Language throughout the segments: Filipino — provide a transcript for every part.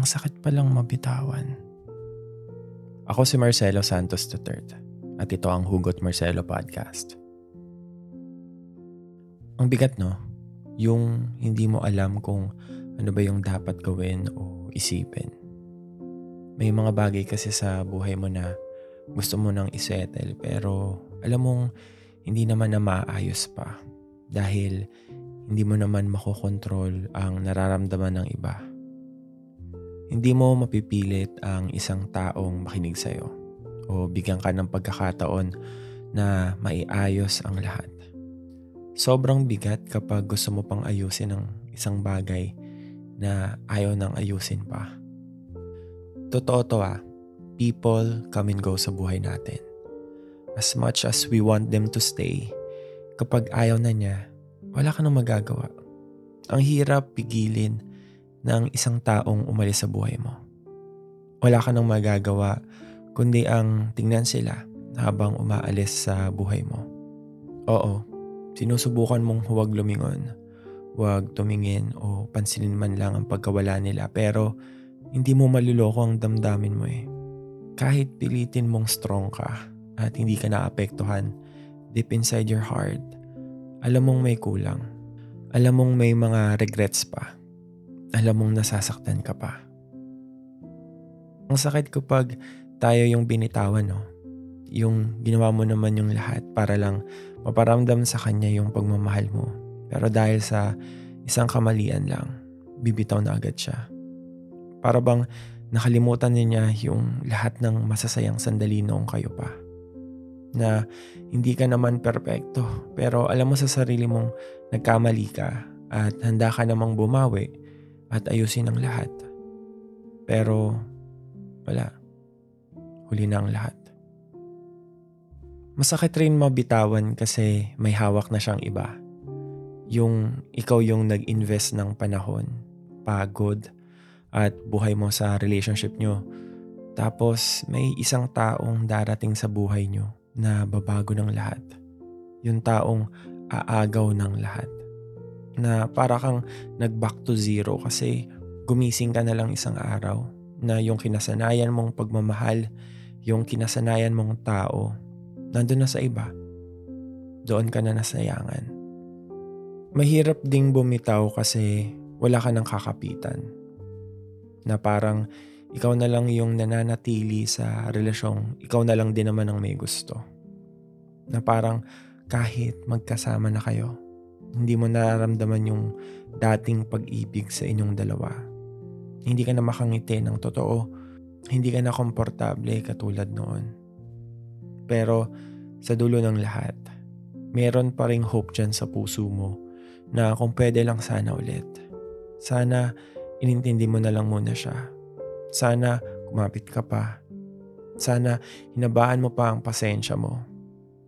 ang sakit palang mabitawan. Ako si Marcelo Santos III at ito ang Hugot Marcelo Podcast. Ang bigat no, yung hindi mo alam kung ano ba yung dapat gawin o isipin. May mga bagay kasi sa buhay mo na gusto mo nang isettle pero alam mong hindi naman na maayos pa dahil hindi mo naman makokontrol ang nararamdaman ng iba. Hindi mo mapipilit ang isang taong makinig sa'yo o bigyan ka ng pagkakataon na maiayos ang lahat. Sobrang bigat kapag gusto mo pang ayusin ang isang bagay na ayaw nang ayusin pa. Totoo to ah, people come and go sa buhay natin. As much as we want them to stay, kapag ayaw na niya, wala ka nang magagawa. Ang hirap pigilin ng isang taong umalis sa buhay mo. Wala ka nang magagawa kundi ang tingnan sila habang umaalis sa buhay mo. Oo, sinusubukan mong huwag lumingon, huwag tumingin o pansinin man lang ang pagkawala nila pero hindi mo maluloko ang damdamin mo eh. Kahit pilitin mong strong ka at hindi ka naapektuhan deep inside your heart, alam mong may kulang. Alam mong may mga regrets pa. Alam mong nasasaktan ka pa. Ang sakit kapag tayo yung binitawan, no? Yung ginawa mo naman yung lahat para lang maparamdam sa kanya yung pagmamahal mo. Pero dahil sa isang kamalian lang, bibitaw na agad siya. Para bang nakalimutan niya yung lahat ng masasayang sandali noong kayo pa na hindi ka naman perpekto pero alam mo sa sarili mong nagkamali ka at handa ka namang bumawi at ayusin ang lahat. Pero wala. Huli na ang lahat. Masakit rin mabitawan kasi may hawak na siyang iba. Yung ikaw yung nag-invest ng panahon, pagod, at buhay mo sa relationship nyo. Tapos may isang taong darating sa buhay nyo na babago ng lahat. Yung taong aagaw ng lahat. Na para kang nag-back to zero kasi gumising ka na lang isang araw na yung kinasanayan mong pagmamahal, yung kinasanayan mong tao, nandun na sa iba. Doon ka na nasayangan. Mahirap ding bumitaw kasi wala ka ng kakapitan. Na parang ikaw na lang yung nananatili sa relasyong ikaw na lang din naman ang may gusto. Na parang kahit magkasama na kayo, hindi mo nararamdaman yung dating pag-ibig sa inyong dalawa. Hindi ka na makangiti ng totoo. Hindi ka na komportable katulad noon. Pero sa dulo ng lahat, meron pa ring hope dyan sa puso mo na kung pwede lang sana ulit. Sana inintindi mo na lang muna siya sana kumapit ka pa. Sana hinabaan mo pa ang pasensya mo.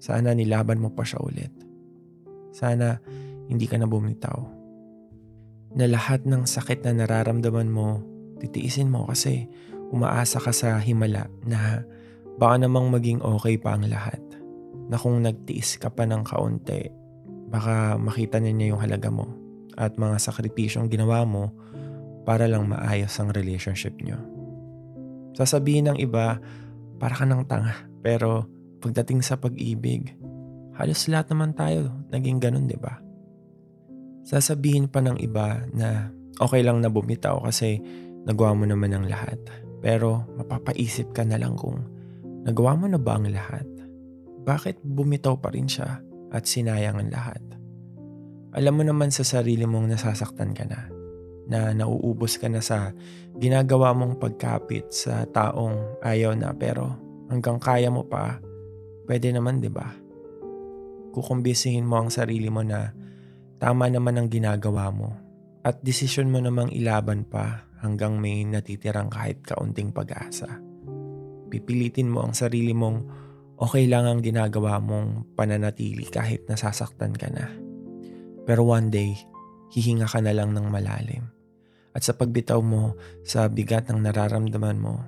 Sana nilaban mo pa siya ulit. Sana hindi ka na bumitaw. Na lahat ng sakit na nararamdaman mo, titiisin mo kasi umaasa ka sa himala na baka namang maging okay pa ang lahat. Na kung nagtiis ka pa ng kaunti, baka makita niya yung halaga mo at mga sakripisyong ginawa mo para lang maayos ang relationship nyo. Sasabihin ng iba, para ka ng tanga. Pero pagdating sa pag-ibig, halos lahat naman tayo naging ganun, di ba? Sasabihin pa ng iba na okay lang na bumitaw kasi nagawa mo naman ang lahat. Pero mapapaisip ka na lang kung nagawa mo na ba ang lahat? Bakit bumitaw pa rin siya at sinayang ang lahat? Alam mo naman sa sarili mong nasasaktan ka na na nauubos ka na sa ginagawa mong pagkapit sa taong ayaw na pero hanggang kaya mo pa, pwede naman 'di ba? Kukumbisihin mo ang sarili mo na tama naman ang ginagawa mo at desisyon mo namang ilaban pa hanggang may natitirang kahit kaunting pag-asa. Pipilitin mo ang sarili mong okay lang ang ginagawa mong pananatili kahit nasasaktan ka na. Pero one day, hihinga ka na lang ng malalim at sa pagbitaw mo sa bigat ng nararamdaman mo,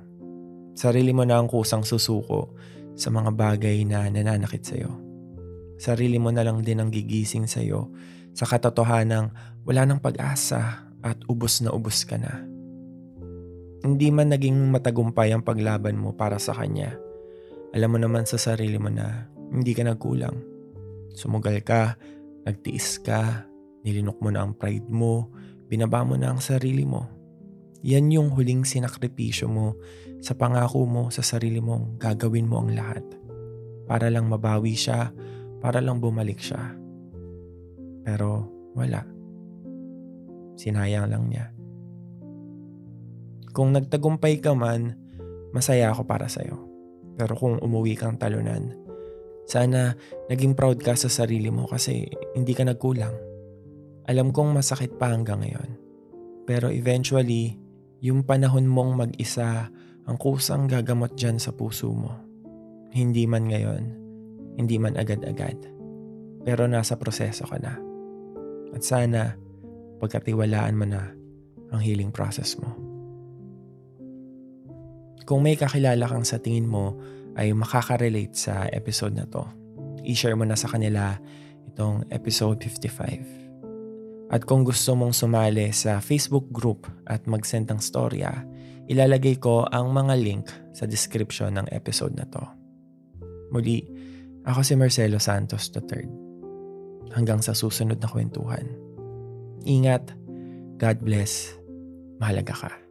sarili mo na ang kusang susuko sa mga bagay na nananakit sa'yo. Sarili mo na lang din ang gigising sa'yo sa katotohanang wala ng pag-asa at ubos na ubos ka na. hindi man naging matagumpay ang paglaban mo para sa kanya, alam mo naman sa sarili mo na hindi ka nagkulang. Sumugal ka, nagtiis ka, nilinok mo na ang pride mo, binaba mo na ang sarili mo. Yan yung huling sinakripisyo mo sa pangako mo sa sarili mong gagawin mo ang lahat. Para lang mabawi siya, para lang bumalik siya. Pero wala. Sinayang lang niya. Kung nagtagumpay ka man, masaya ako para sa'yo. Pero kung umuwi kang talunan, sana naging proud ka sa sarili mo kasi hindi ka nagkulang. Alam kong masakit pa hanggang ngayon. Pero eventually, yung panahon mong mag-isa ang kusang gagamot dyan sa puso mo. Hindi man ngayon, hindi man agad-agad. Pero nasa proseso ka na. At sana, pagkatiwalaan mo na ang healing process mo. Kung may kakilala kang sa tingin mo ay makaka-relate sa episode na to, i-share mo na sa kanila itong episode 55. At kung gusto mong sumali sa Facebook group at mag-send ng storya, ilalagay ko ang mga link sa description ng episode na to. Muli, ako si Marcelo Santos III. Hanggang sa susunod na kwentuhan. Ingat, God bless, mahalaga ka.